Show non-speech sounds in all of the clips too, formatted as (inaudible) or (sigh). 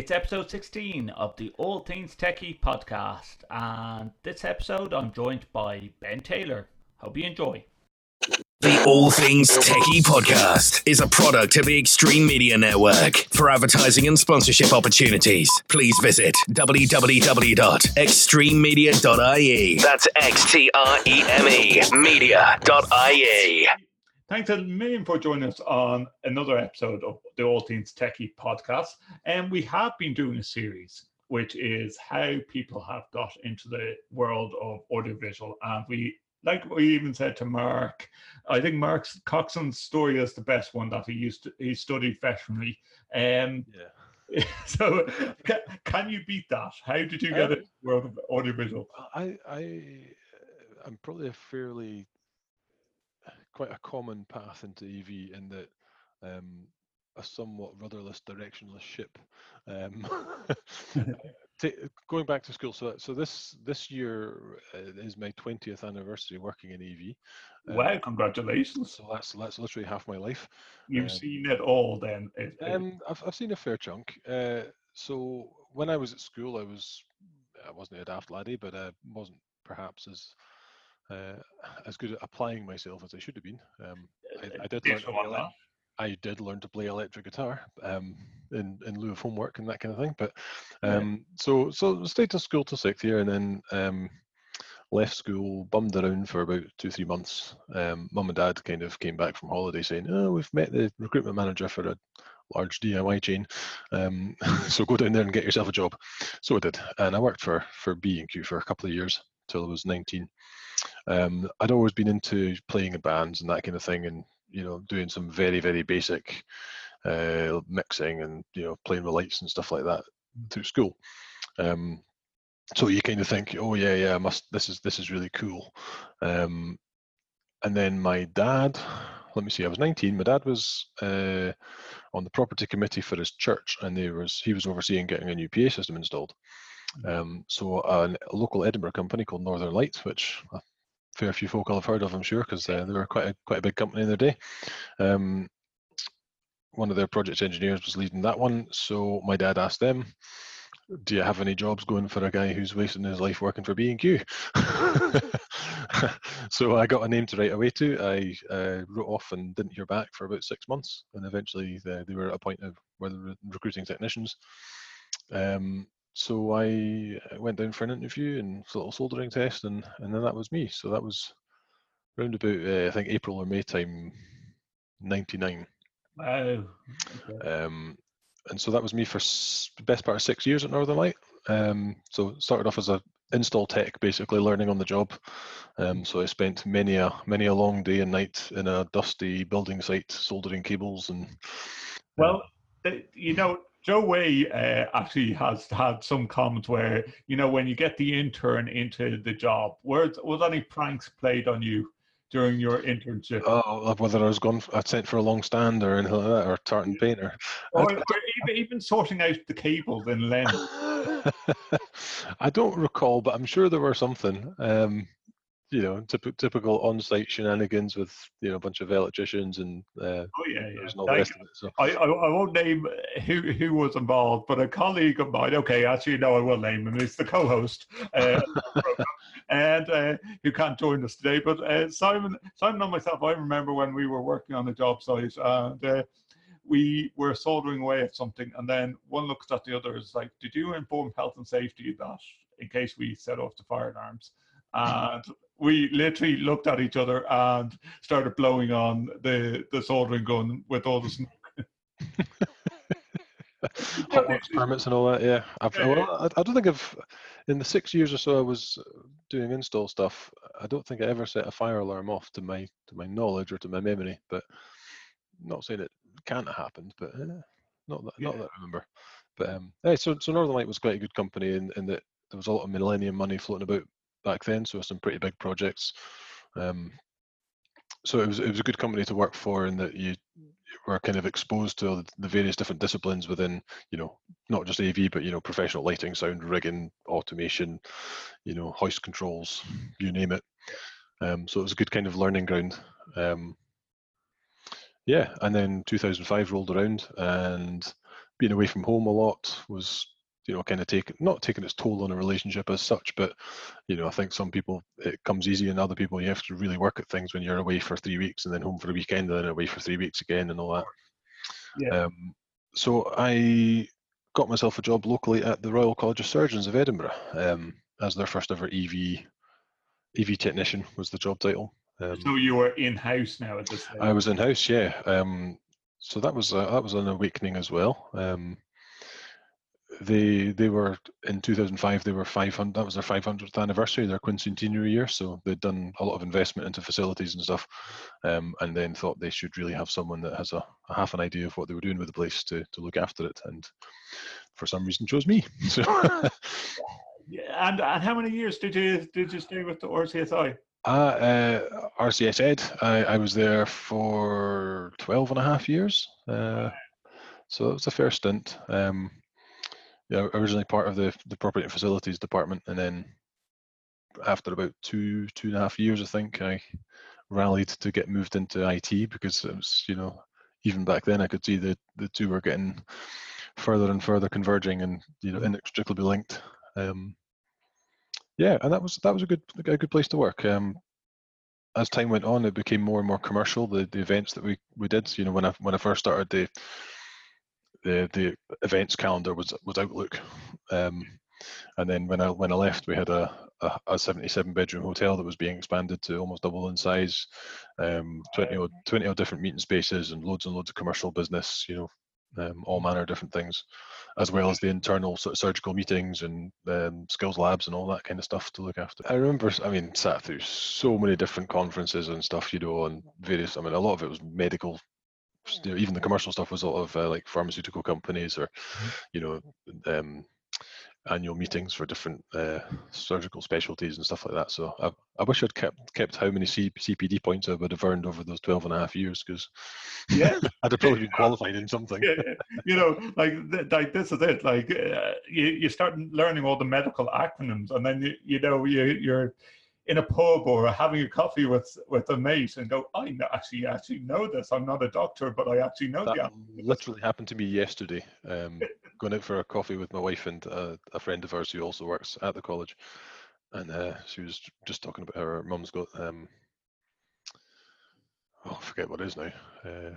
It's episode 16 of the All Things Techie podcast, and this episode I'm joined by Ben Taylor. Hope you enjoy. The All Things Techie podcast is a product of the Xtreme Media Network. For advertising and sponsorship opportunities, please visit www.xtrememedia.ie. That's X T R E M E media.ie. Thanks a million for joining us on another episode of the All Things Techie podcast. And we have been doing a series, which is how people have got into the world of audiovisual. And we, like we even said to Mark, I think Mark's Coxon's story is the best one that he used to, he studied veterinary. Um, Yeah. (laughs) so ca- can you beat that? How did you get Um, into the world of audiovisual? I, I, I'm probably a fairly, quite a common path into AV in that um, a somewhat rudderless, directionless ship. Um, (laughs) (laughs) going back to school, so so this this year uh, is my 20th anniversary working in AV. um, Wow, congratulations. So that's that's literally half my life. You've um, seen it all then. It- it- Um, I've I've seen a fair chunk. Uh, so when I was at school, I was I wasn't a daft laddie, but I wasn't perhaps as uh, as good at applying myself as I should have been. Um, I, I did learn to play on ele- that. I did learn to play electric guitar um, in in lieu of homework and that kind of thing. But Yeah. um, so so stayed to school till sixth year, and then um, left school, bummed around for about two three months. Um, Mum and Dad kind of came back from holiday saying, "Oh, we've met the recruitment manager for a large DIY chain, um, (laughs) so go down there and get yourself a job." So I did, and I worked for for B and Q for a couple of years till I was 19. Um, I'd always been into playing in bands and that kind of thing, and you know, doing some very very basic uh, mixing and you know playing with lights and stuff like that through school. Um, so you kind of think, oh yeah, yeah, I must. This is this is really cool. Um, and then my dad, let me see, I was 19. My dad was uh, on the property committee for his church, and there was he was overseeing getting a new PA system installed. Um, so a local Edinburgh company called Northern Lights, which a fair few folk will have heard of, I'm sure, because uh, they were quite a, quite a big company in their day. Um, one of their project engineers was leading that one, so my dad asked them, "Do you have any jobs going for a guy who's wasting his life working for B and Q?" (laughs) so I got a name to write away to. I uh, wrote off and didn't hear back for about six months, and eventually they, they were at a point of were recruiting technicians. Um, so I uh, went down for an interview and a little soldering test, and and then that was me. So that was round about uh, I think April or May time, '99. Wow. Okay. Um, and so that was me for s- the best part of six years at Northern Light. Um, so started off as a install tech, basically learning on the job. Um, so I spent many a many a long day and night in a dusty building site soldering cables and. Well, you know, Joe Way uh, actually has had some comments where, you know, when you get the intern into the job, was, was any pranks played on you during your internship? Oh, whether I was gone, I'd sent for a long stand or anything like that, or tartan paint, or or, or even, even sorting out the cables in Len. (laughs) I don't recall, but I'm sure there were something. Um, you know, typ- typical on-site shenanigans with you know a bunch of electricians and uh, Oh, yeah, yeah. and all the rest of it. So I, I, I won't name who who was involved, but a colleague of mine, okay, actually, no, I will name him, he's the co host. Uh, (laughs) and uh, who can't join us today. But uh, Simon, Simon and myself, I remember when we were working on the job site and uh, we were soldering away at something, and then one looks at the other is like, Did you inform health and safety that in case we set off the fire alarms? (laughs) And we literally looked at each other and started blowing on the, the soldering gun with all the smoke. (laughs) hot works permits and all that. Yeah, Yeah, well, I, I don't think I've in the six years or so I was doing install stuff. I don't think I ever set a fire alarm off to my to my knowledge or to my memory. But not saying it can't have happened, but eh, not that not that I remember. But um, hey, so so Northern Light was quite a good company in, in that there was a lot of Millennium money floating about back then, so some pretty big projects. Um, so it was it was a good company to work for in that you were kind of exposed to the various different disciplines within you know not just AV but you know professional lighting, sound rigging, automation, you know hoist controls, you name it. Um, so it was a good kind of learning ground. Um, yeah, and then 2005 rolled around and being away from home a lot was you know kind of taking not taking its toll on a relationship as such but you know i think some people it comes easy and other people you have to really work at things when you're away for three weeks and then home for a weekend and then away for three weeks again and all that Yeah. um, so i got myself a job locally at the royal college of surgeons of edinburgh um, as their first ever av av technician was the job title um, So you were in house now at this stage. I was in house, yeah. Um, so that was a, that was an awakening as well. Um, they they were in 2005. They were 500. That was their 500th anniversary, their quincentenary year. So they'd done a lot of investment into facilities and stuff, um, and then thought they should really have someone that has a, a half an idea of what they were doing with the place to to look after it. And for some reason, chose me. (laughs) So Yeah, (laughs) and and how many years did you did you stay with the RCSI? Uh, uh, RCS Ed, I, I was there for 12 and a half years. Uh, so it was a fair stint. Um, yeah, originally part of the, the property and facilities department, and then after about two two and a half years, I think I rallied to get moved into IT because it was, you know, even back then I could see that the two were getting further and further converging and you know inextricably linked. Um, yeah, and that was that was a good a good place to work. Um, as time went on, it became more and more commercial. The the events that we we did, you know, when I when I first started the the the events calendar was was Outlook, um, and then when I when I left, we had a a, a 77 bedroom hotel that was being expanded to almost double in size, um, 20 odd 20 odd different meeting spaces and loads and loads of commercial business, you know, um, all manner of different things, as well as the internal sort of surgical meetings and um, skills labs and all that kind of stuff to look after. I remember, I mean, sat through so many different conferences and stuff, you know, and various. I mean, a lot of it was medical. You know, even the commercial stuff was a lot of uh, like pharmaceutical companies or, you know, um, annual meetings for different uh, surgical specialties and stuff like that. So I, I wish I'd kept kept how many C, CPD points I would have earned over those 12 and a half years because Yeah. (laughs) I'd have probably been (laughs) qualified in something. yeah, yeah. you know, like th- like this is it. Like uh, you you start learning all the medical acronyms, and then you you know you you're in a pub or having a coffee with with a mate, and go, I know, actually actually know this. I'm not a doctor, but I actually know the. That literally happened to me yesterday. Um, going out for a coffee with my wife and uh, a friend of ours who also works at the college, and uh, she was just talking about how her mum's got um, oh, I forget what it is now. Uh,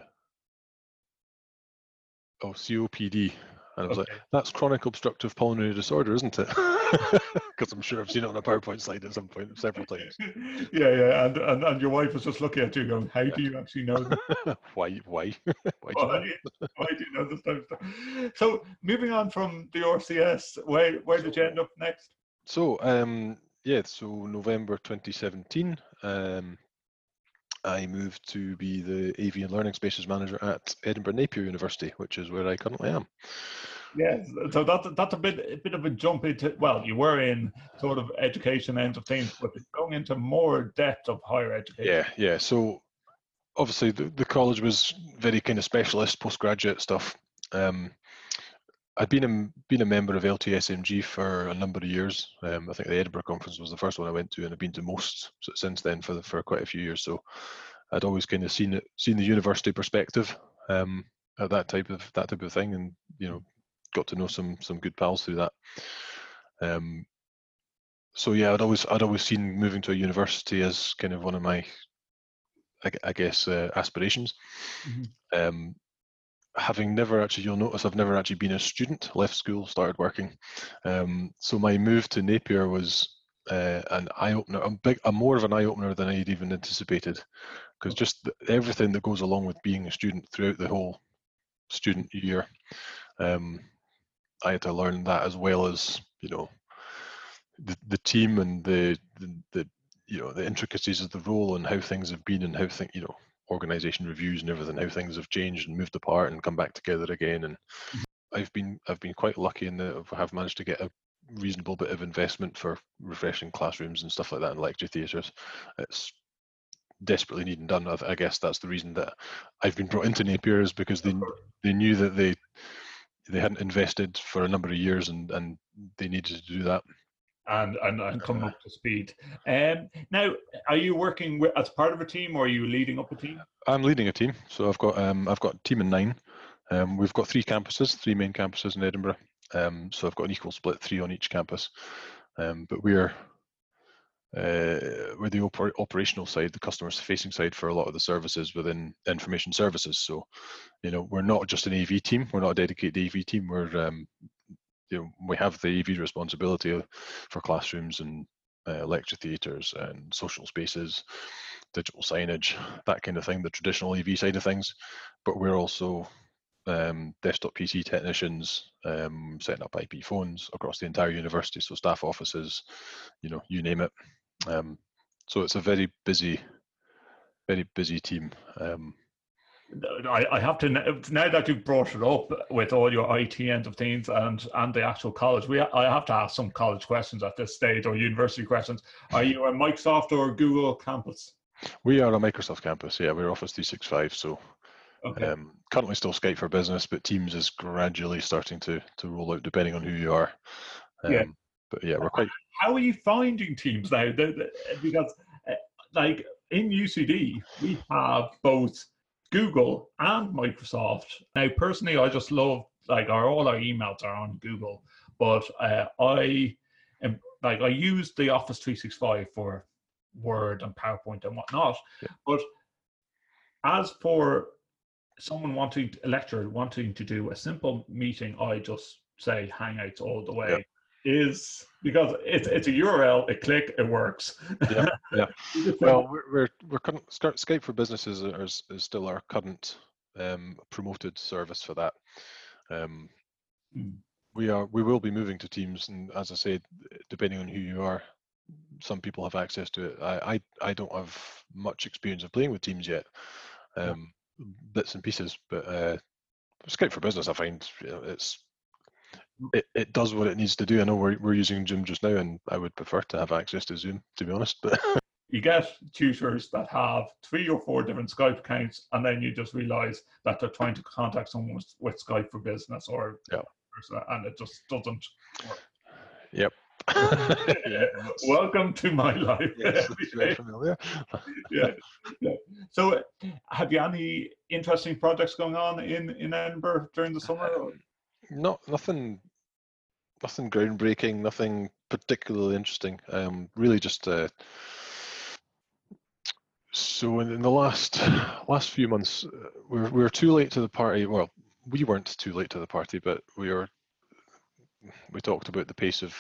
oh, COPD, and I was like, "That's chronic obstructive pulmonary disorder, isn't it?" (laughs) (laughs) Because I'm sure I've seen it on a PowerPoint slide at some point several times. (laughs) yeah, yeah, and, and and your wife is just looking at you, going, "How do you actually know (laughs) why? Why? why? Do you know? Why, do you know this type of stuff?" So, moving on from the RCS, where where did you end up next? So, um, yeah, so November 2017, um, I moved to be the AV and Learning Spaces Manager at Edinburgh Napier University, which is where I currently am. Yes, so that's that's a bit a bit of a jump into well, you were in sort of education end of things, but going into more depth of higher education. Yeah, yeah. So, obviously, the, the college was very kind of specialist postgraduate stuff. Um, I'd been a, been a member of LTSMG for a number of years. Um, I think the Edinburgh conference was the first one I went to, and I've been to most since then for the, for quite a few years. So I'd always kind of seen it, seen the university perspective um, at that type of that type of thing, and you know, got to know some some good pals through that. Um, so yeah, I'd always I'd always seen moving to a university as kind of one of my, I, I guess, uh, aspirations. Mhm. Um, having never actually, you'll notice I've never actually been a student. Left school, started working. Um, so my move to Napier was uh, an eye opener, a big, a more of an eye opener than I'd even anticipated, because just the, everything that goes along with being a student throughout the whole student year, um, I had to learn that as well as you know the the team and the the, the you know the intricacies of the role and how things have been and how things you know organization reviews and everything how things have changed and moved apart and come back together again and mm-hmm. I've been I've been quite lucky in that I have managed to get a reasonable bit of investment for refreshing classrooms and stuff like that in lecture theatres. It's desperately needing done. I, I guess that's the reason that I've been brought into Napier is because they they knew that they they hadn't invested for a number of years and and they needed to do that. And, and and come up to speed. Um, now, are you working with, as part of a team, or are you leading up a team? I'm leading a team, so I've got um, I've got a team of nine. Um, we've got three campuses, three main campuses in Edinburgh. Um, so I've got an equal split, three on each campus. Um, but we're uh, we're the oper- operational side, the customers facing side for a lot of the services within information services. So, you know, we're not just an AV team. We're not a dedicated AV team. We're um, you know, we have the AV responsibility for classrooms and uh, lecture theatres and social spaces, digital signage, that kind of thing, the traditional AV side of things. But we're also um, desktop PC technicians, um, setting up IP phones across the entire university, so staff offices, you know, you name it. Um, so it's a very busy, very busy team. Um, I, I have to now that you've brought it up with all your IT end of things and and the actual college. We I have to ask some college questions at this stage or university questions. Are you a Microsoft or Google campus? We are a Microsoft campus. Yeah, we're Office 365. So Okay. um, currently still Skype for Business, but Teams is gradually starting to to roll out depending on who you are. Yeah. But yeah, we're quite How are you finding teams now? Because uh, like in UCD, we have both Google and Microsoft. Now, personally, I just love like our all our emails are on Google, but uh, I am like I use the Office 365 for Word and PowerPoint and whatnot. Yeah. But as for someone wanting a lecturer wanting to do a simple meeting, I just say Hangouts all the way. Is because it's it's a URL, a click, it works. Yeah, yeah. (laughs) well, we're we're, we're current, Sky- Skype for Businesses is, is still our current um, promoted service for that. Um, Mm. we are we will be moving to Teams, and as I said, depending on who you are, some people have access to it. I I, I don't have much experience of playing with Teams yet, um, bits and pieces, but uh, Skype for Business, I find you know, it's it, it does what it needs to do. I know we're we're using Zoom just now, and I would prefer to have access to Zoom, to be honest. But (laughs) you get tutors that have three or four different Skype accounts, and then you just realize that they're trying to contact someone with, with Skype for business or Yeah. and it just doesn't. yep. (laughs) Yeah. Welcome to my life. Yes, (laughs) very familiar. yeah, yeah. So, uh, have you any interesting projects going on in in Edinburgh during the summer? Um, Not nothing, nothing groundbreaking, nothing particularly interesting. Um, really just. Uh, so in, in the last (sighs) last few months, uh, we were, we were too late to the party. Well, we weren't too late to the party, but we were. We talked about the pace of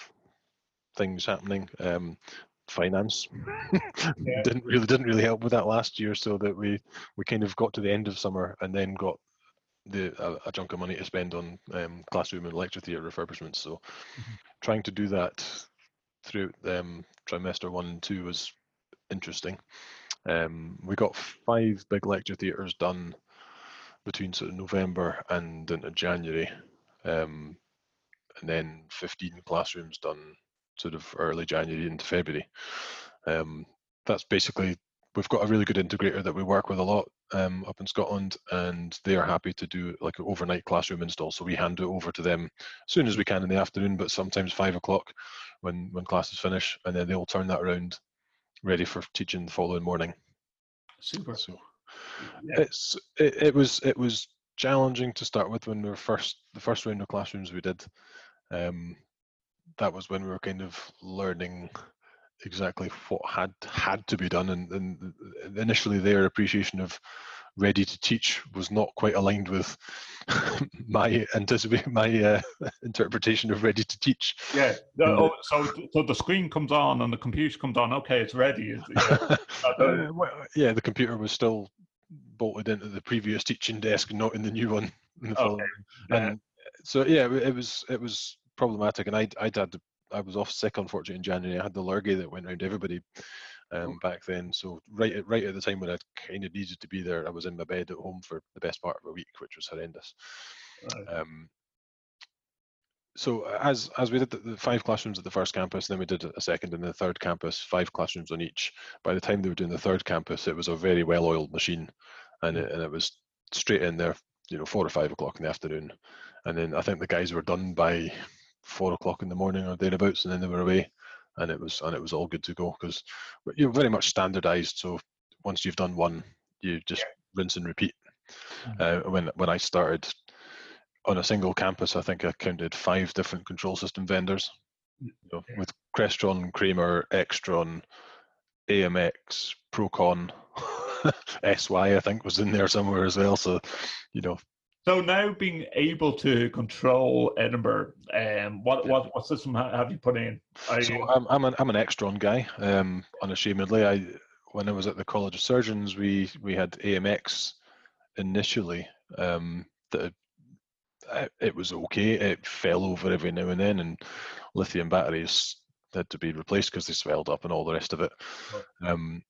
things happening. Um, finance (laughs) didn't really didn't really help with that last year, so that we we kind of got to the end of summer and then got the a, a chunk of money to spend on um, classroom and lecture theatre refurbishments. So trying to do that through um, trimester one and two was interesting. Um, we got five big lecture theatres done between sort of November and into January, um, and then 15 classrooms done sort of early January into February. Um, that's basically we've got a really good integrator that we work with a lot um, up in Scotland, and they are happy to do like an overnight classroom install. So we hand it over to them as soon as we can in the afternoon, but sometimes five o'clock when when classes finish, and then they'll turn that around, ready for teaching the following morning. Super. So Yeah. it's it, it was it was challenging to start with when we were first the first round of classrooms we did. Um, that was when we were kind of learning exactly what had had to be done, and, and initially their appreciation of ready to teach was not quite aligned with (laughs) my anticipate my uh, (laughs) interpretation of ready to teach. Yeah. Mm. oh, so, so the screen comes on and the computer comes on. Okay, it's ready. Yeah. (laughs) Uh, well, yeah, the computer was still bolted into the previous teaching desk, not in the new one. the Okay, yeah. And so yeah, it it was it was problematic, and I I had to, I was off sick unfortunately in January. I had the lurgy that went around everybody um, back then. So right at right at the time when I kind of needed to be there, I was in my bed at home for the best part of a week, which was horrendous. Right. Um, so as as we did the, the five classrooms at the first campus, then we did a second and the third campus, five classrooms on each. By the time they were doing the third campus, it was a very well-oiled machine, and it, and it was straight in there, you know, four or five o'clock in the afternoon, and then I think the guys were done by four o'clock in the morning or thereabouts, and then they were away, and it was and it was all good to go because you're very much standardized. So once you've done one, you just rinse and repeat. Uh, when when I started, on a single campus, I think I counted five different control system vendors, you know, with Crestron, Kramer, Extron, AMX, Procon, (laughs) SY, I think was in there somewhere as well. So, you know. So now being able to control Edinburgh, um, what, what what system have you put in? So I'm I'm an I'm an Extron guy. Um, unashamedly, I when I was at the College of Surgeons, we we had AMX initially. Um, that it- it was okay. It fell over every now and then, and lithium batteries had to be replaced because they swelled up and all the rest of it. Um,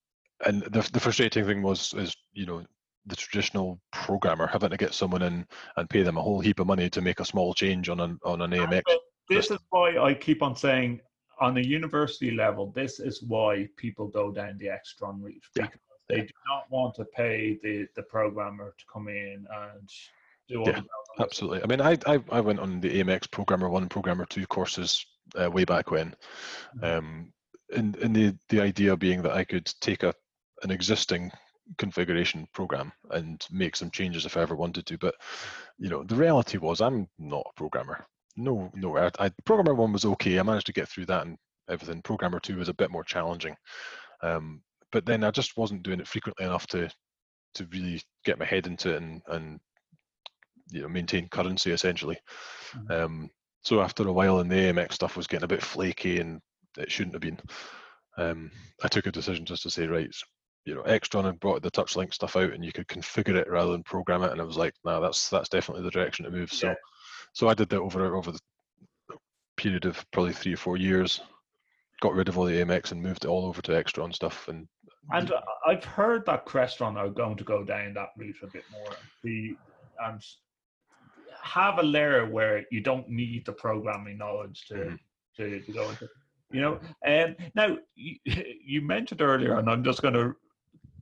and the the frustrating thing was is you know the traditional programmer having to get someone in and pay them a whole heap of money to make a small change on an on an AMX. This is why I keep on saying on a university level, this is why people go down the Extron route Yeah. because they do not want to pay the, the programmer to come in and do all Yeah, the bells and whistles. Absolutely. I mean, I, I I went on the AMX Programmer One, Programmer Two courses uh, way back when, Mhm. um, and and the the idea being that I could take a an existing configuration program and make some changes if I ever wanted to. But you know, the reality was I'm not a programmer. No, no. I, I Programmer One was okay. I managed to get through that and everything. Programmer Two was a bit more challenging, um, but then I just wasn't doing it frequently enough to to really get my head into it and and you know maintain currency essentially. Mhm. Um, so after a while, and the AMX stuff was getting a bit flaky, and it shouldn't have been. Um, I took a decision just to say, right, you know, Extron had brought the TouchLink stuff out, and you could configure it rather than program it, and I was like, nah, that's that's definitely the direction to move. So, Yeah. so I did that over over the period of probably three or four years. Got rid of all the AMX and moved it all over to Extron stuff, and And uh, I've heard that Crestron are going to go down that route a bit more. The and have a layer where you don't need the programming knowledge to Mhm. to, to go into. You know, and now you, (laughs) you mentioned earlier, and I'm just going to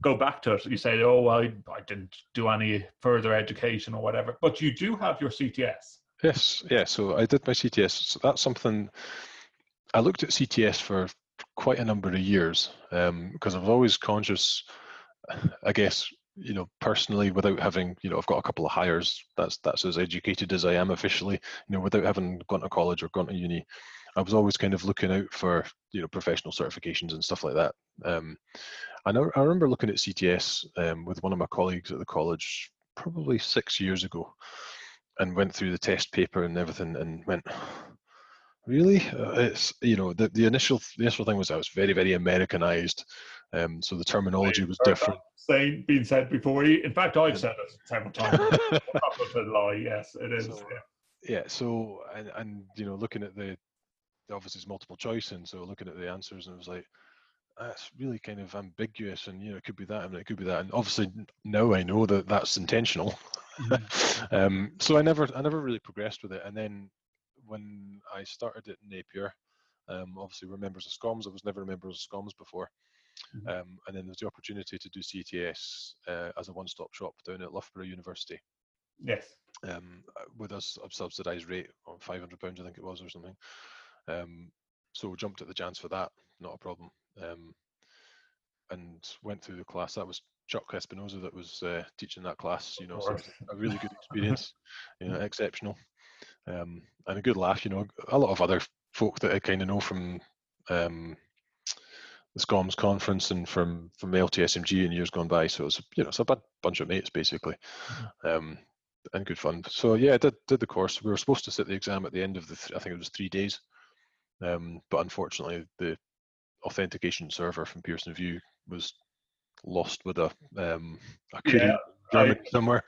go back to it. You say, "Oh, well, I, I didn't do any further education or whatever," but you do have your CTS. Yes, yeah. So I did my CTS. So that's something I looked at CTS for quite a number of years um, because I was always conscious. I guess you know personally, without having you know, I've got a couple of Highers. That's that's as educated as I am officially. You know, without having gone to college or gone to uni, I was always kind of looking out for you know professional certifications and stuff like that. Um, and I, I remember looking at CTS um, with one of my colleagues at the college probably six years ago and went through the test paper and everything and went really uh, it's you know the, the initial the initial thing was it was very very americanized um, so the terminology was different Saying being said before. In fact, I've said it several (laughs) times. Lie. Yes, it is. So, yeah. yeah so and, and you know looking at the obviously it's multiple choice and so looking at the answers and it was like that's really kind of ambiguous and you know it could be that and it could be that and obviously now i know that that's intentional (laughs) um, so I never I never really progressed with it. And then when I started at Napier, um, obviously we're members of SCHOMS. I was never a member of SCHOMS before. Mhm. Um, and then there was the opportunity to do CTS uh, as a one-stop shop down at Loughborough University Yes. um, uh, with us a subsidised rate on £500 I think it was or something. Um, so jumped at the chance for that, not a problem. Um, and went through the class. That was Chuck Espinosa that was uh, teaching that class. You know, so it was course. (laughs) a really good experience. you know, exceptional, um, and a good laugh. You know, a lot of other folk that I kind of know from um, the SCHOMS conference and from from LTSMG in years gone by. So it's you know it's a bun- bunch of mates basically, um, and good fun. So yeah, I did did the course. We were supposed to sit the exam at the end of the th- I think it was three days, um, but unfortunately the authentication server from Pearson VUE was lost with a um, a Yeah, I- somewhere.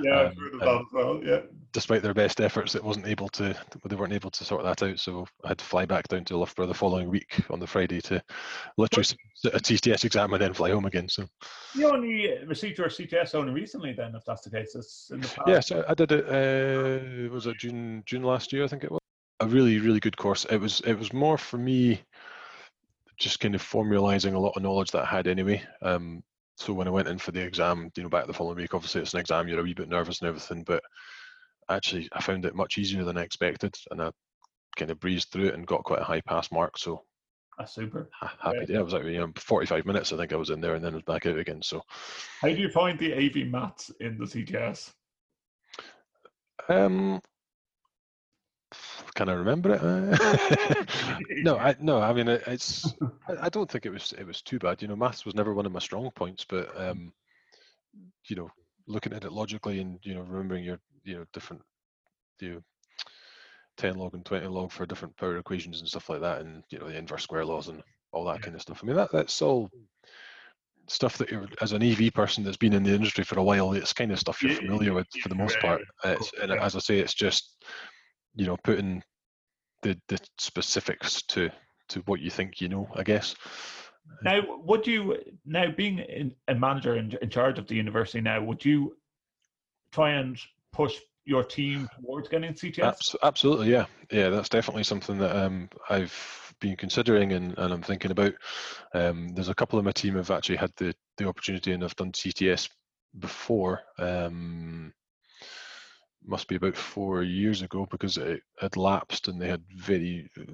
Yeah, I've Um, heard of and that as well. Yeah. despite their best efforts, it wasn't able to. They weren't able to sort that out. So I had to fly back down to Loughborough the following week on the Friday to literally sit a CTS exam and then fly home again. So You only received your CTS only recently, then, if that's the case. It's in the past. yeah, so I did it. Uh, was it June? June last year, I think it was. A really, really good course. It was. It was more for me, just kind of formalizing a lot of knowledge that I had anyway. Um, so when I went in for the exam, you know, back the following week, obviously it's an exam. You're a wee bit nervous and everything, but actually I found it much easier than I expected, and I kind of breezed through it and got quite a high pass mark. So Ah, super. ha- happy. Yeah, I was like, you know, 45 minutes. I think I was in there, and then I was back out again. So How do you find the AV maths in the CTS? Um, can I remember it? (laughs) No, I no. I mean, it, it's. I, don't think it was it was too bad. You know, maths was never one of my strong points, but um, you know, looking at it logically and you know remembering your you know different you know, 10 log and 20 log for different power equations and stuff like that and you know the inverse square laws and all that yeah. kind of stuff i mean that that's all stuff that you're as an av person that's been in the industry for a while it's kind of stuff you're familiar with for the most part and as i say it's just you know putting the the specifics to to what you think you know i guess now would you now being in, a manager in, in charge of the university now would you try and push your team towards getting CTS? Absolutely, yeah, yeah. That's definitely something that um, I've been considering and, and I'm thinking about. Um, there's a couple of my team have actually had the the opportunity and have done CTS before. Um, must be about four years ago because it had lapsed and they had very uh,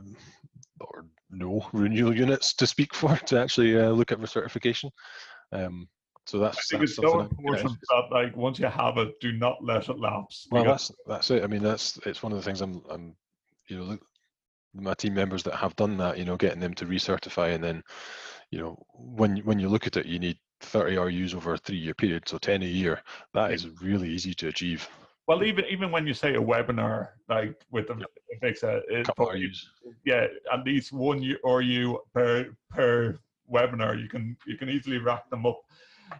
or no (laughs) renewal units to speak for to actually uh, look at recertification. Um, so that's. I think that's it's so important that like once you have it, do not let it lapse. Well, that's that's it. I mean, that's it's one of the things I'm I'm you know my team members that have done that, you know, getting them to recertify and then, you know, when when you look at it, you need 30 RUs over a three-year period, so 10 a year. That is really easy to achieve. Well, even even when you say a webinar, like with the yep. Uh, it, couple RUs. Yeah, at least one RU per per webinar, you can you can easily rack them up.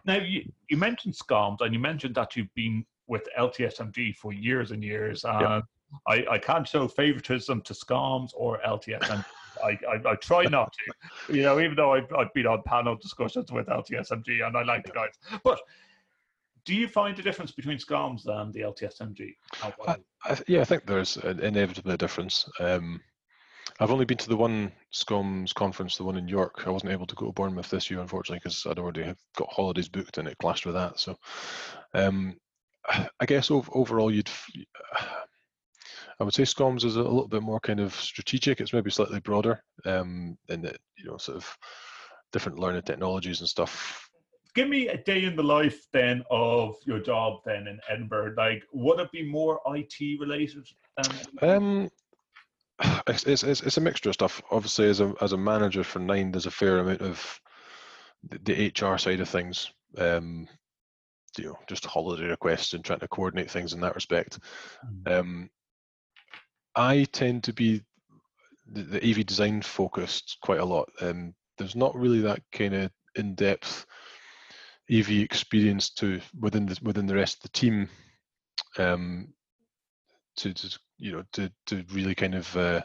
Now, you, you mentioned SCHOMS and you mentioned that you've been with LTSMG for years and years. And yeah. I, I can't show favoritism to SCHOMS or LTSMG. I, I, I, try (laughs) not to, you know, even though I've, I've been on panel discussions with LTSMG and I like the guys. But do you find a difference between SCHOMS and the LTSMG? I, I, yeah, I think there's inevitably a difference. Um, I've only been to the one SCHOMS conference, the one in York. I wasn't able to go to Bournemouth this year, unfortunately, because I'd already got holidays booked and it clashed with that. So, um, I guess overall, you'd. (sighs) I would say SCHOMS is a little bit more kind of strategic. It's maybe slightly broader um, in that you know sort of different learning technologies and stuff. Give me a day in the life then of your job then in Edinburgh. Like, would it be more IT related? um, (sighs) it's, it's, it's a mixture of stuff. Obviously, as a as a manager for Nine, there's a fair amount of the, the HR side of things. Um, you know, just holiday requests and trying to coordinate things in that respect. Mm. Um, I tend to be the, the AV design focused quite a lot. Um, there's not really that kind of in-depth AV experience to within the within the rest of the team um, to, to you know to to really kind of uh,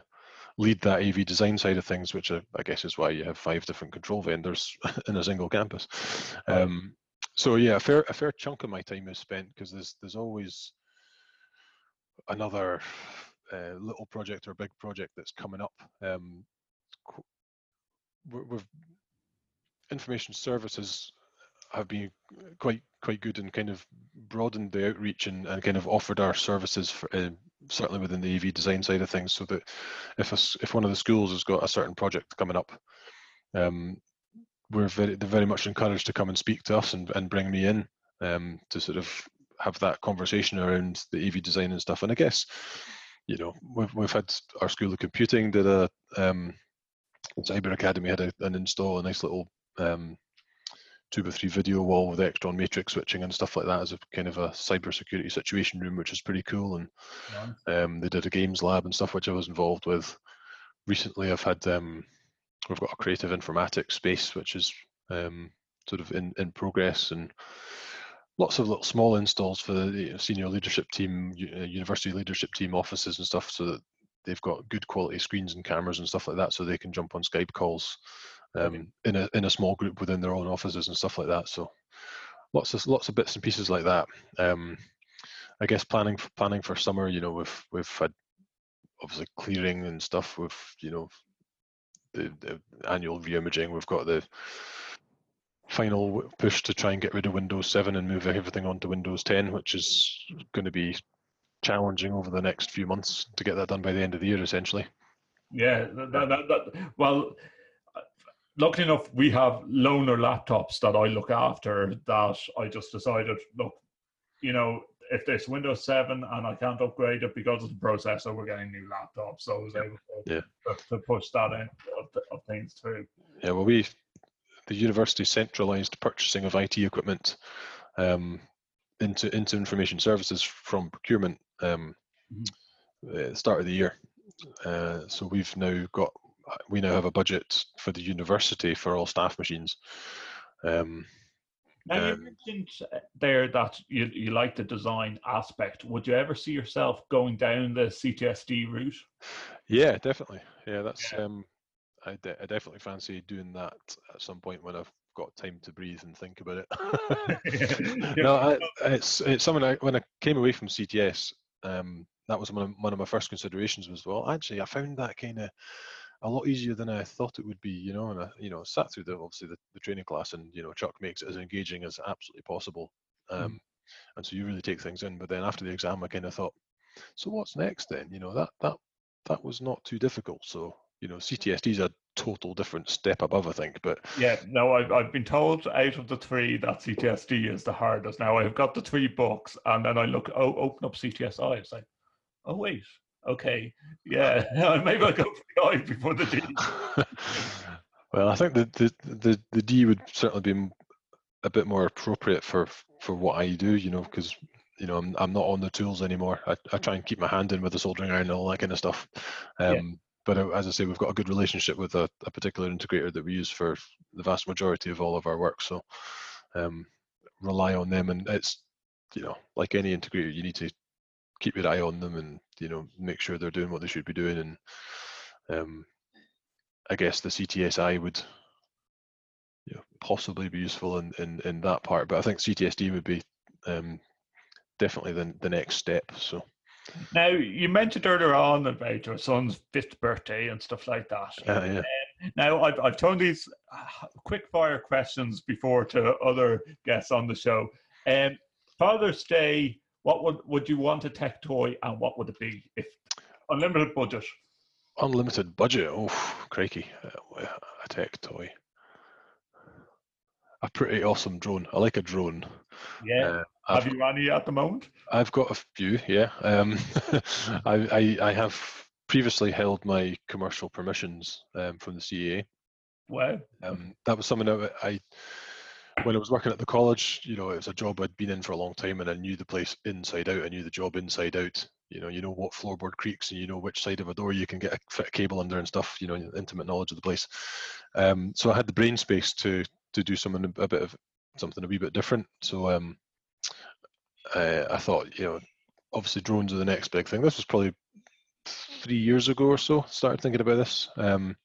lead that AV design side of things, which I, I, guess is why you have five different control vendors (laughs) in a single campus. Um, so yeah, a fair a fair chunk of my time is spent because there's there's always another uh, little project or big project that's coming up. Um, with information services have been quite quite good and kind of broadened the outreach and, and kind of offered our services for, uh, certainly within the AV design side of things so that if a, if one of the schools has got a certain project coming up um, we're very they're very much encouraged to come and speak to us and, and bring me in um, to sort of have that conversation around the AV design and stuff. And I guess you know we've, we've had our school of computing did a um, cyber academy had a, an install a nice little um, two by three video wall with Extron matrix switching and stuff like that as a kind of a cybersecurity situation room, which is pretty cool. And yeah. um, they did a games lab and stuff, which I was involved with. Recently, I've had um, we've got a creative informatics space, which is um, sort of in, in progress and lots of little small installs for the senior leadership team, uh, university leadership team offices and stuff, so that they've got good quality screens and cameras and stuff like that, so they can jump on Skype calls um, in a in a small group within their own offices and stuff like that. So lots of lots of bits and pieces like that. Um, I guess planning for, planning for summer. You know, we've we've had obviously clearing and stuff. With you know the, the annual re-imaging. We've got the final push to try and get rid of Windows 7 and move everything onto Windows 10, which is going to be challenging over the next few months to get that done by the end of the year, essentially. Yeah, that, that, that, well, luckily enough, we have loaner laptops that I look after that I just decided, look, you know, if there's Windows 7 and I can't upgrade it because of the processor, we're getting new laptops. So I was able to, Yeah. to, to push that in of, of things too. Yeah, well, we, the university centralised purchasing of IT equipment um, into into information services from procurement um, at the start of the year. Uh, so we've now got we now have a budget for the university for all staff machines. Um, Now you Um, mentioned uh, there that you you like the design aspect. Would you ever see yourself going down the CTSD route? yeah, definitely. Yeah, that's Yeah. um, I, de- I definitely fancy doing that at some point when I've got time to breathe and think about it. (laughs) (laughs) no, I, it's it's something I when I came away from CTS, um, that was one of, one of my first considerations was well, actually, I found that kind of a lot easier than I thought it would be, you know, and I, you know, sat through the obviously the, the training class, and you know, Chuck makes it as engaging as absolutely possible, um, and so you really take things in. But then after the exam, I kind of thought, so what's next then? You know, that that that was not too difficult. So you know, CTSD is a total different step above, I think, but Yeah, no, I've, I've been told out of the three that CTSD is the hardest. Now I've got the three books, and then I look, oh, open up CTSI. It's like, oh wait, okay, yeah, (laughs) maybe I'll go for the I before the D. (laughs) well, I think the, the the the D would certainly be a bit more appropriate for for what I do, you know, because you know I'm I'm not on the tools anymore. I, I try and keep my hand in with the soldering iron and all that kind of stuff. Um, Yeah. But as I say, we've got a good relationship with a, a particular integrator that we use for the vast majority of all of our work. So um, rely on them, and it's you know like any integrator, you need to keep your eye on them and you know make sure they're doing what they should be doing and um, I guess the CTSI would you know, possibly be useful in, in, in that part, but I think CTSD would be um, definitely the, the next step. So Now you mentioned earlier on about your son's fifth birthday and stuff like that. uh, yeah, Now, I've, I've thrown these uh, quick fire questions before to other guests on the show. Um, Father's Day, what would, would you want a tech toy and what would it be if unlimited budget? unlimited budget. Oh, crikey, uh, a tech toy. A pretty awesome drone. I like a drone. Yeah. Uh, I've you any at the moment? I've got a few, yeah. Um, (laughs) I, I I have previously held my commercial permissions um, from the CAA. Well, Um, that was something that I, when I was working at the college, you know, it was a job I'd been in for a long time, and I knew the place inside out. I knew the job inside out. You know, you know what floorboard creaks, and you know which side of a door you can get a fit cable under and stuff. You know, intimate knowledge of the place. Um, so I had the brain space to to do something a bit of something a wee bit different. So um, I, I thought, you know, obviously drones are the next big thing. This was probably three years ago or so. Started thinking about this. Um,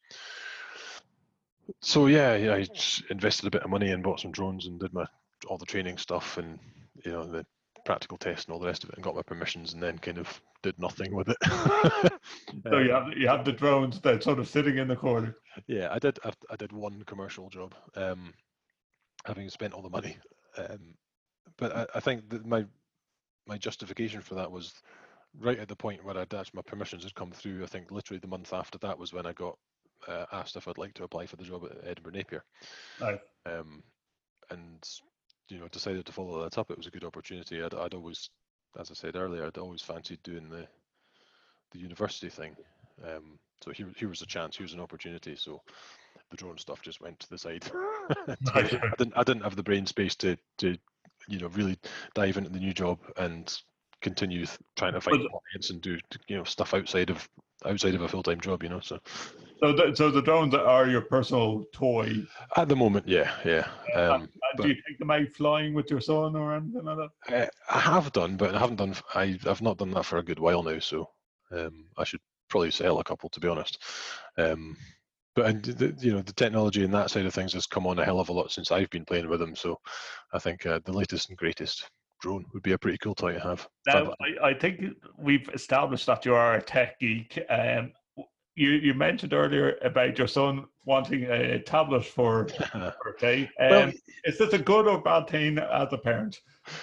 so yeah, yeah, I invested a bit of money and bought some drones and did my all the training stuff and you know the practical test and all the rest of it and got my permissions and then kind of did nothing with it. (laughs) so you Um, have, you have the drones that sort of sitting in the corner. yeah, I did. I, I did one commercial job, um, having spent all the money. Um, but I, I think that my my justification for that was right at the point where I'd actually my permissions had come through. I think literally the month after that was when I got uh, asked if I'd like to apply for the job at Edinburgh Napier, Right. um, and you know decided to follow that up. It was a good opportunity. I'd, I'd always, as I said earlier, I'd always fancied doing the the university thing. Um, so here, here was a chance. Here was an opportunity. So the drone stuff just went to the side. (laughs) (laughs) I didn't. I didn't have the brain space to to you know really dive into the new job and continue th- trying to find clients and do you know stuff outside of outside of a full time job. You know. So So the, so the drones are your personal toy. at the moment, yeah, yeah. Um, do you take them out flying with your son or anything like that? Uh, I have done, but I haven't done. I, I've not done that for a good while now, so um, I should probably sell a couple to be honest. Um, but and the, you know the technology and that side of things has come on a hell of a lot since I've been playing with them. So I think uh, the latest and greatest drone would be a pretty cool toy to have. Now, I, I think we've established that you are a tech geek. Um, you, you mentioned earlier about your son wanting a tablet for (laughs) his birthday. Um, Well, is this a good or bad thing as a parent?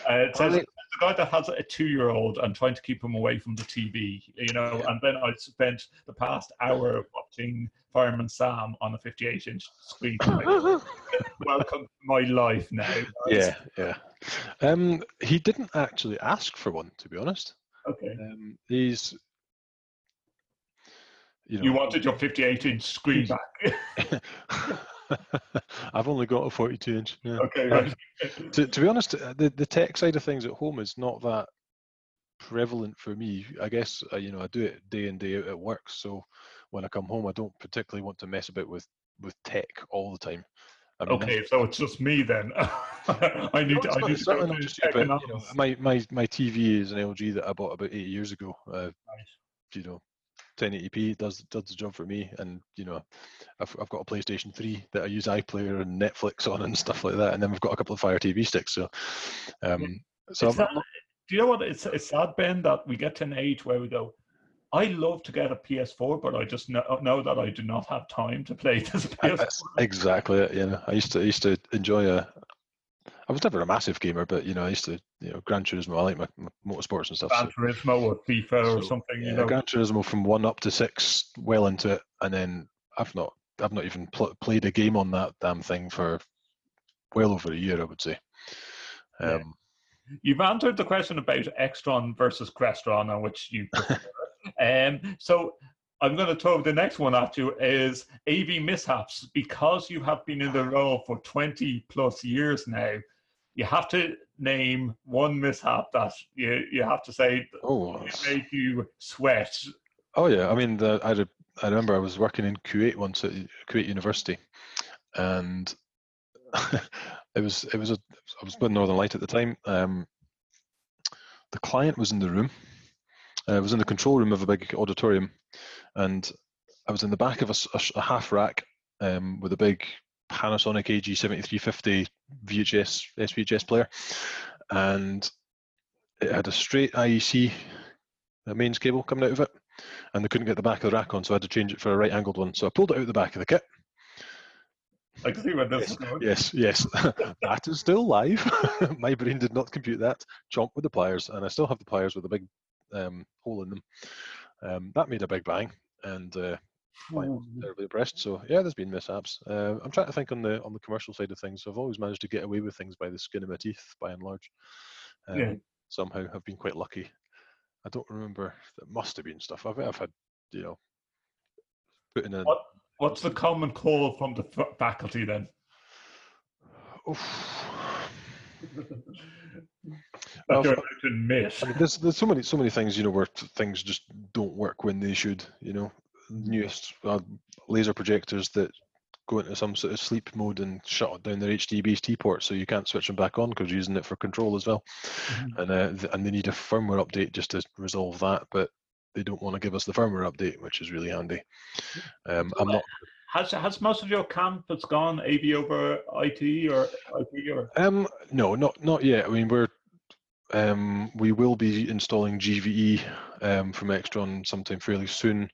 Uh, it says I- the guy that has a two-year-old and trying to keep him away from the TV, you know. And then I spent the past hour watching Fireman Sam on a 58-inch screen. (laughs) Welcome to my life now. guys. Yeah, yeah. Um, he didn't actually ask for one, to be honest. Okay. Um, he's, you know, You wanted your 58-inch screen back. (laughs) (laughs) I've only got a 42 inch. Yeah. okay. Right. To, to be honest, uh, the, the tech side of things at home is not that prevalent for me. I guess uh, you know I do it day in day out at work, so when I come home, I don't particularly want to mess about with with tech all the time. I mean, Okay, so it's just me then. (laughs) I need No, to. I need certainly not just you, but, you know, my, my, my TV is an LG that I bought about eight years ago. Uh, You know, 1080p does does the job for me, and you know, I've I've got a PlayStation 3 that I use iPlayer and Netflix on and stuff like that, and then we've got a couple of Fire TV sticks. So, um, so It's I'm, not- do you know what? It's, it's sad, Ben, that we get to an age where we go, I love to get a PS4, but I just know, know that I do not have time to play (laughs) this PS4. That's exactly it. You know, I used to I used to enjoy a. I was never a massive gamer, but you know, I used to you know Gran Turismo. I like my, my motorsports and stuff. Gran so- Turismo or FIFA or something, yeah, you know. Gran Turismo from one up to six, well into it, and then I've not I've not even pl- played a game on that damn thing for well over a year. I would say. Yeah. Um, You've answered the question about Extron versus Crestron, on which you (laughs) um, so I'm going to throw the next one at you is AV mishaps. Because you have been in the role for 20 plus years now, you have to name one mishap that you, you have to say oh, it made you sweat. Oh yeah, I mean, the, I, re- I remember I was working in Kuwait once at Kuwait University, and (laughs) it was it was a I was with Northern Light at the time. Um, the client was in the room. Uh, I was in the control room of a big auditorium, and I was in the back of a, a a half rack um, with a big Panasonic AG7350 VHS SVHS player, and it had a straight IEC uh, mains cable coming out of it and they couldn't get the back of the rack on, so I had to change it for a right angled one. So I pulled it out the back of the kit. I can see where this Yes, yes, yes. (laughs) that is still live. (laughs) My brain did not compute that. Chomp with the pliers, and I still have the pliers with a big um, hole in them. Um, that made a big bang, and uh, client was terribly impressed. So yeah, there's been mishaps. Uh, I'm trying to think on the on the commercial side of things. I've always managed to get away with things by the skin of my teeth, by and large. Um, Yeah. Somehow, I've been quite lucky. I don't remember. There must have been stuff. I've I've had, you know, put in a. What, what's the common call from the f- faculty then? that (laughs) Well, you're f- allowed to admit. I mean, there's there's so many so many things you know where things just don't work when they should. You know, newest uh, laser projectors that go into some sort of sleep mode and shut down their HDBaseT port, so you can't switch them back on because you're using it for control as well. And uh, th- and they need a firmware update just to resolve that, but they don't want to give us the firmware update, which is really handy. Um, I'm not. Has has most of your campus gone AV over IT or IP or Um, no, not not yet. I mean, we're um, we will be installing GVE um, from Extron sometime fairly soon.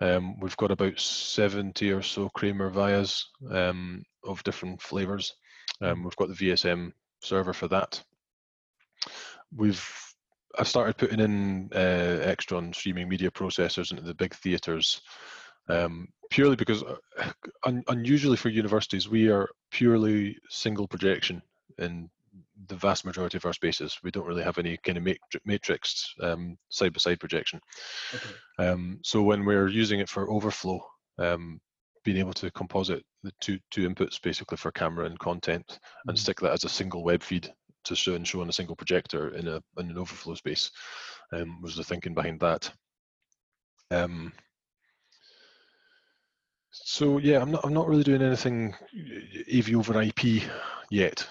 Um, we've got about 70 or so Kramer VIAs um, of different flavors. Um, we've got the VSM server for that. We've I started putting in uh, Extron streaming media processors into the big theaters um, purely because uh, (sighs) un- unusually for universities, we are purely single projection in the vast majority of our spaces. We don't really have any kind of matri- matrix um, side-by-side projection. Um, so when we're using it for overflow, um, being able to composite the two two inputs basically for camera and content and Mhm. stick that as a single web feed to show and show on a single projector in a in an overflow space um, was the thinking behind that. Um, so yeah, I'm not I'm not really doing anything AV over IP yet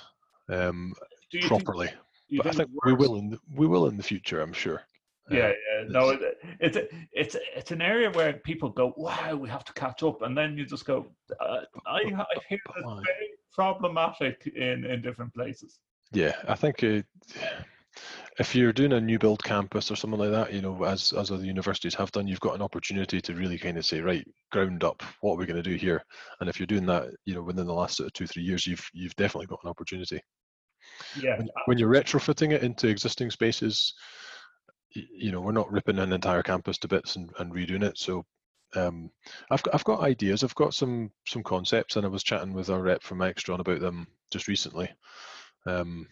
um, think- properly, you but I think think we will in the, we will in the future. I'm sure. Yeah, Uh, yeah. No, it, it's it's it's an area where people go, "Wow, we have to catch up," and then you just go, uh, "I I hear it's very problematic in in different places." Yeah, I think uh, if you're doing a new build campus or something like that, you know, as as other universities have done, you've got an opportunity to really kind of say, right, ground up, what are we going to do here? And if you're doing that, you know, within the last sort of two three years, you've you've definitely got an opportunity. Yeah. when, when you're retrofitting it into existing spaces, you know, we're not ripping an entire campus to bits and, and redoing it. So um, I've got I've got ideas. I've got some some concepts, and I was chatting with our rep from Extron about them just recently. Um,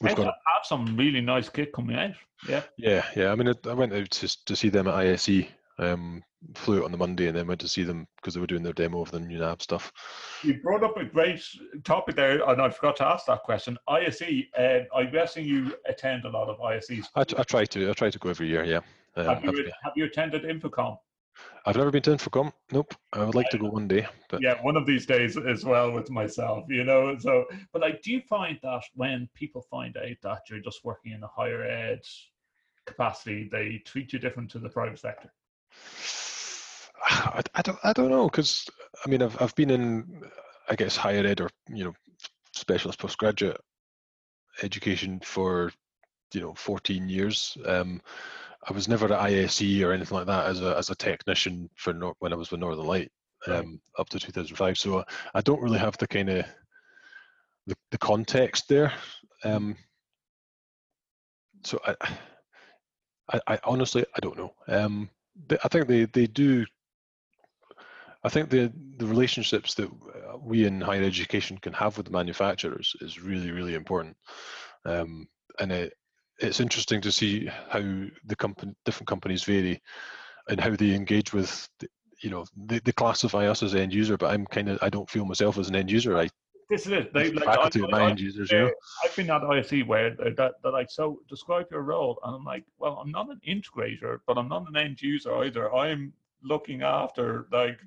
we've We've got have some really nice kit coming out. Yeah. yeah yeah. I mean, I, I went out to to see them at ISE. Um, flew out on the Monday and then went to see them because they were doing their demo of the new nav stuff. You brought up a great topic there, and I forgot to ask that question. ISE, uh, I'm guessing you attend a lot of ISEs. I, t- I try to I try to go every year. Yeah. Um, Have you, have you attended InfoComm? I've never been to InfoComm. Nope. I would like to go one day, but Yeah, one of these days as well with myself, you know. So, but like, do you find that when people find out that you're just working in a higher ed capacity, they treat you different to the private sector? (sighs) I, I don't I don't know because I mean I've I've been in I guess higher ed or you know specialist postgraduate education for you know 14 years. Um, I was never at ISE or anything like that as a as a technician for Nor- when I was with Northern Light Right. um, up to 2005. So I, I don't really have the kind of the, the context there. Um, so I, (sighs) I I honestly I don't know. Um, I think they they do. I think the the relationships that uh, we in higher education can have with the manufacturers is really really important, um, and it it's interesting to see how the company different companies vary, and how they engage with. The, you know, they, they classify us as end user, but I'm kind of I don't feel myself as an end user. I This is it. They, like, faculty I- of my I- end users, you know. I've been at ISE where they're, that, they're like, so describe your role. And I'm like, well, I'm not an integrator, but I'm not an end user either. I'm looking after like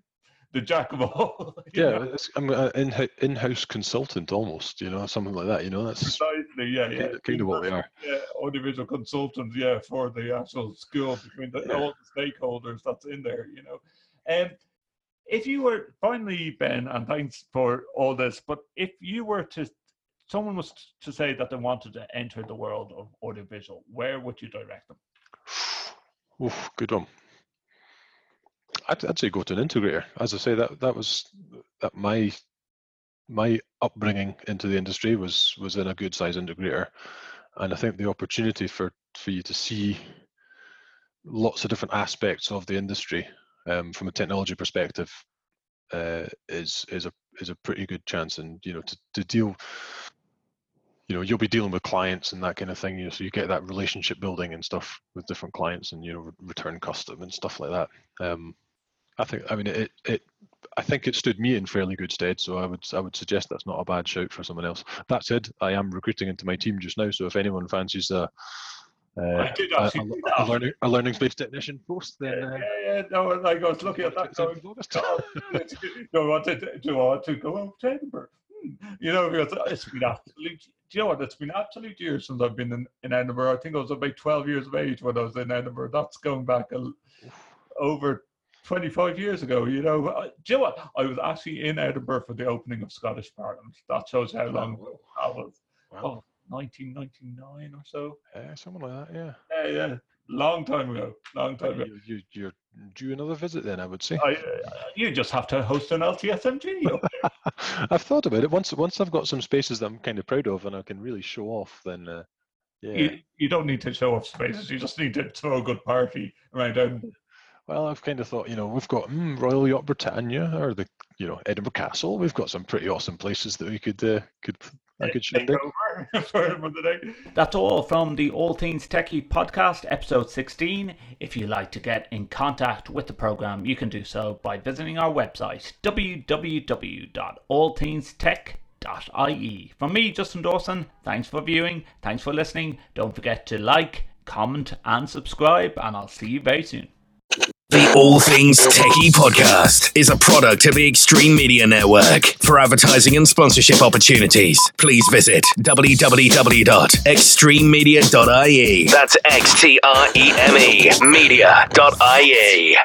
the jack of all. (laughs) Yeah, it's, I'm an in in-house consultant almost, you know, something like that. You know, that's Precisely, yeah, yeah. kind of, what they are. Yeah, audiovisual consultants, yeah, for the actual school between the, Yeah. all the stakeholders that's in there, you know. Um, if you were finally, Ben, and thanks for all this, but if you were to, someone was to say that they wanted to enter the world of audiovisual, where would you direct them? (sighs) Oof, good one. I'd, I'd say go to an integrator. As I say, that that was that my my upbringing into the industry was was in a good size integrator, and I think the opportunity for for you to see lots of different aspects of the industry um, from a technology perspective uh, is is a is a pretty good chance, and you know to, to deal you know you'll be dealing with clients and that kind of thing you know so you get that relationship building and stuff with different clients and you know return custom and stuff like that. Um i think i mean it it i think it stood me in fairly good stead. So i would i would suggest that's not a bad shout for someone else. That said i am recruiting into my team just now. So if anyone fancies a uh, a, a, do a that. learning a learning space technician post then Yeah, uh, yeah, yeah, no, I was looking at that going, God, (laughs) do I want to do I to go out to Edinburgh? Hmm. You know, because it's been absolute. Do you know what? It's been absolute years since I've been in, in Edinburgh. I think I was about twelve years of age when I was in Edinburgh. That's going back a, over twenty five years ago. You know, I- do you know what? I was actually in Edinburgh for the opening of Scottish Parliament. That shows how long ago that was. Wow. Oh, 1999 or so. yeah, something like that yeah Yeah, yeah, long time ago. Long time ago. you, you, you're due another visit then i would say I, uh, you just have to host an LTSMG. (laughs) I've thought about it. Once once I've got some spaces that I'm kind of proud of and I can really show off, then uh, yeah. you, you don't need to show off spaces. You just need to throw a good party around. Well, I've kind of thought, you know, we've got mm, Royal Yacht Britannia or the you know Edinburgh Castle. We've got some pretty awesome places that we could uh, could I could show. Take (laughs) for for the day. That's all from the All Things Techie podcast, episode 16. If you'd like to get in contact with the program, you can do so by visiting our website, www.allthingstech.ie. From me, Justin Dawson, thanks for viewing, thanks for listening. Don't forget to like, comment, and subscribe, and I'll see you very soon. The All Things Techie podcast is a product of the Xtreme Media Network. For advertising and sponsorship opportunities, please visit www.xtrememedia.ie. That's X T R E M E media.ie.